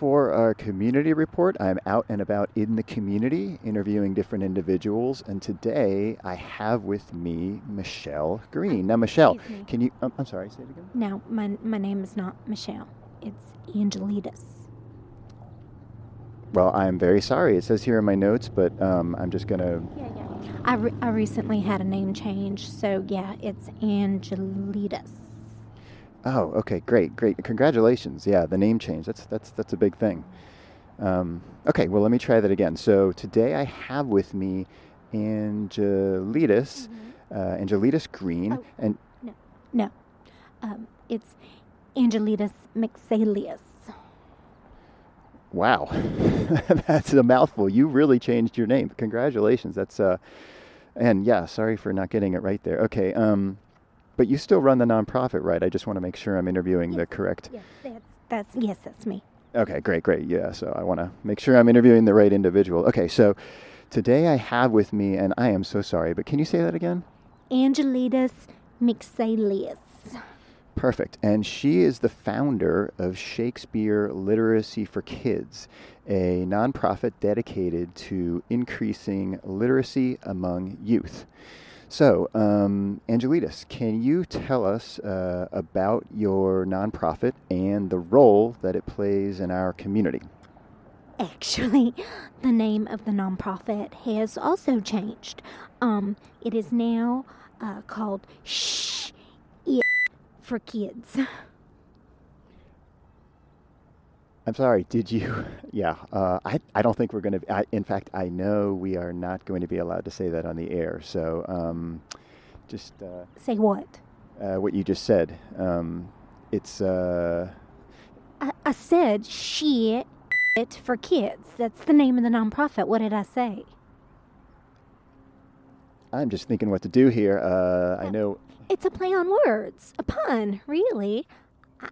for our community report, I'm out and about in the community interviewing different individuals. And today I have with me Michelle Green. Now, Michelle, Excuse can you? Um, I'm sorry, say it again. No, my, my name is not Michelle. It's Angelitas. Well, I'm very sorry. It says here in my notes, but um, I'm just going to. Yeah, yeah. I, re- I recently had a name change, so yeah, it's Angelitas. Oh, okay, great, great. Congratulations. Yeah, the name change. That's that's that's a big thing. Um, okay, well, let me try that again. So today I have with me Angelitas, uh, Angelitas Green, Oh. and No, um, it's Angelitas Mixalius. wow, that's a mouthful. You really changed your name. Congratulations. That's uh, and yeah, sorry for not getting it right there. Okay, um, but you still run the nonprofit, right? I just want to make sure I'm interviewing the correct. Yes, that's that's yes, that's me. Okay, great, great. Yeah, so I want to make sure I'm interviewing the right individual. Okay, so today I have with me, and I am so sorry, but can you say that again? Angelitas Mixalius. Perfect. And she is the founder of Shakespeare Literacy for Kids, a nonprofit dedicated to increasing literacy among youth. So, um, Angelitas, can you tell us uh, about your nonprofit and the role that it plays in our community? Actually, the name of the nonprofit has also changed. Um, it is now uh, called Shh It for Kids. I'm sorry, did you? Yeah, uh, I, I don't think we're going to. In fact, I know we are not going to be allowed to say that on the air. So um, just uh, Say what? uh, what you just said. Um, it's. Uh, I, I said shit for Kids. That's the name of the nonprofit. What did I say? I'm just thinking what to do here. Uh, I know. It's a play on words, a pun, really.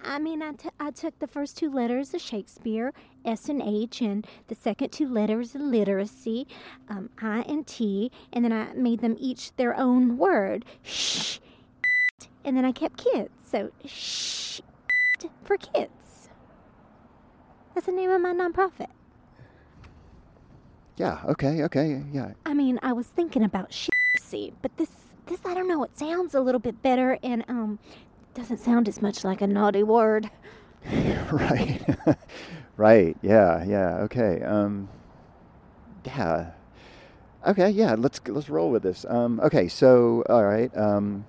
I mean, I, t- I took the first two letters of Shakespeare, S and H, and the second two letters of literacy, um, I and T, and then I made them each their own word, shh, and then I kept kids, so shh for kids. That's the name of my nonprofit. Yeah. Okay. Okay. Yeah. I mean, I was thinking about shitty, but this, this, I don't know. It sounds a little bit better, and um, doesn't sound as much like a naughty word. right. right. Yeah. Yeah. Okay. Um, yeah. Okay. Yeah. Let's let's roll with this. Um, okay. So, all right. Um,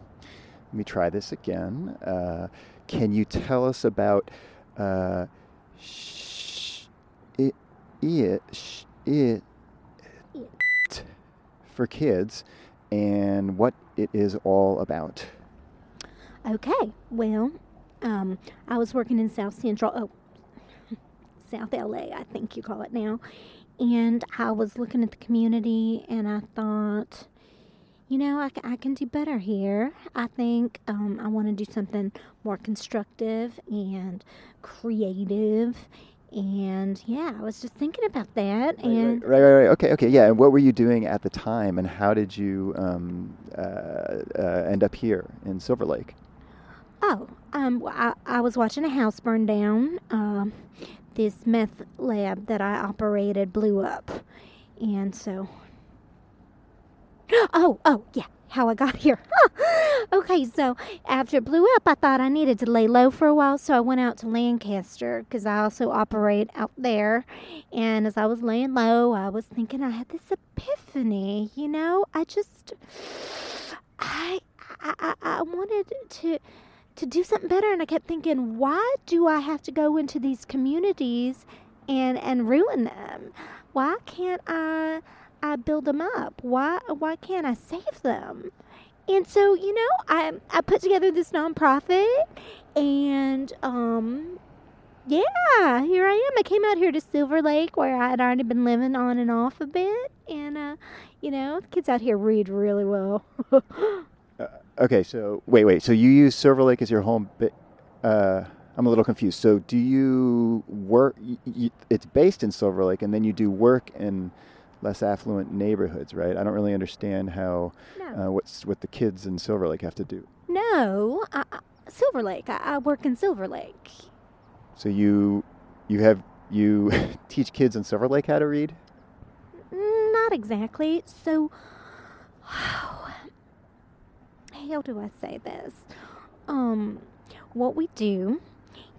let me try this again. Uh, can you tell us about uh, sh- it it sh- it for kids and what it is all about? Okay, well, um, I was working in South Central, oh, South LA, I think you call it now, and I was looking at the community, and I thought, you know, I, I can do better here. I think um, I want to do something more constructive and creative. And yeah, I was just thinking about that. Right, and right, right, right. Okay, okay, yeah. And what were you doing at the time, and how did you um, uh, uh, end up here in Silver Lake? Oh, um, I, I was watching a house burn down. Um, this meth lab that I operated blew up. And so. Oh, oh, yeah, how I got here. okay, so after it blew up, I thought I needed to lay low for a while, so I went out to Lancaster because I also operate out there. And as I was laying low, I was thinking I had this epiphany, you know? I just. I, I, I- I wanted to to do something better and I kept thinking why do I have to go into these communities and and ruin them? Why can't I I build them up? Why why can't I save them? And so you know I I put together this nonprofit and um yeah here I am. I came out here to Silver Lake where I had already been living on and off a bit and uh you know the kids out here read really well Okay, so wait, wait. So you use Silver Lake as your home? But, uh, I'm a little confused. So do you work? Y- y- it's based in Silver Lake, and then you do work in less affluent neighborhoods, right? I don't really understand how no uh, what's what the kids in Silver Lake have to do. No, I, I, Silver Lake. I, I work in Silver Lake. So you you have you teach kids in Silver Lake how to read? Not exactly. So, how do I say this? Um, what we do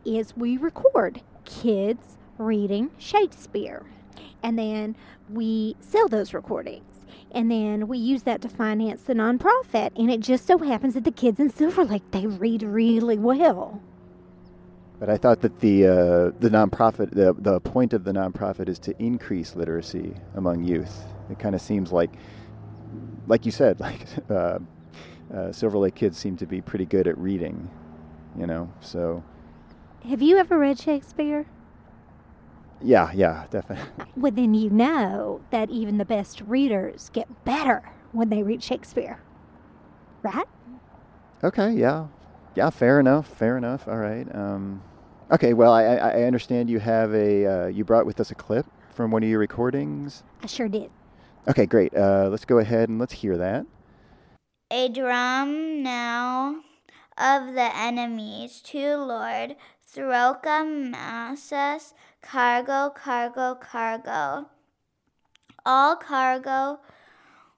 is we record kids reading Shakespeare, and then we sell those recordings. And then we use that to finance the nonprofit. And it just so happens that the kids in Silver Lake, they read really well. But I thought that the uh, the nonprofit the the point of the nonprofit is to increase literacy among youth. It kind of seems like, like you said, like uh, uh, Silver Lake kids seem to be pretty good at reading, you know. So. Have you ever read Shakespeare? Yeah, yeah, definitely. Well, then you know that even the best readers get better when they read Shakespeare, right? Okay, yeah, yeah, fair enough, fair enough. All right. Um, okay, well, I, I understand you have a uh, you brought with us a clip from one of your recordings. I sure did. Okay, great. Uh, let's go ahead and let's hear that. A drum now of the enemies to Lord Throcomassus, cargo, cargo, cargo. All cargo,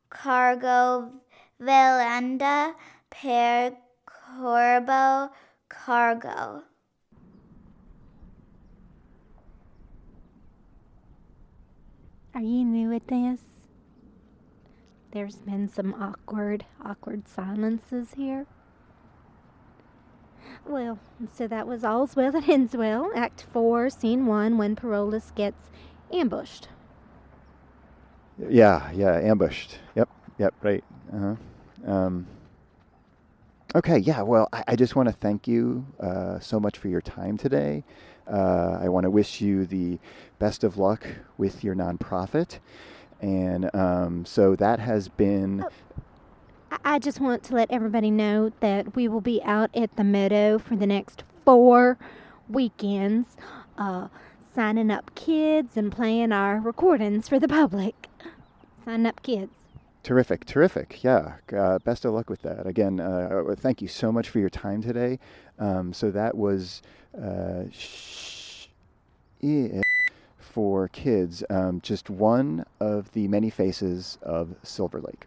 cargo, velenda, per corbo, cargo. Are you new at this? There's been some awkward, awkward silences here. Well, so that was All's Well that Ends Well, Act 4, Scene 1, when Parolles gets ambushed. Yeah, yeah, ambushed. Yep, yep, right. Uh-huh. Um, okay, yeah, well, I, I just want to thank you uh, so much for your time today. Uh, I want to wish you the best of luck with your nonprofit. And um, so that has been. I- I just want to let everybody know that we will be out at the meadow for the next four weekends, uh, signing up kids and playing our recordings for the public. Sign up kids. Terrific, terrific. Yeah, uh, best of luck with that. Again, uh, thank you so much for your time today. Um, so that was uh, sh- yeah, for kids, um, just one of the many faces of Silver Lake.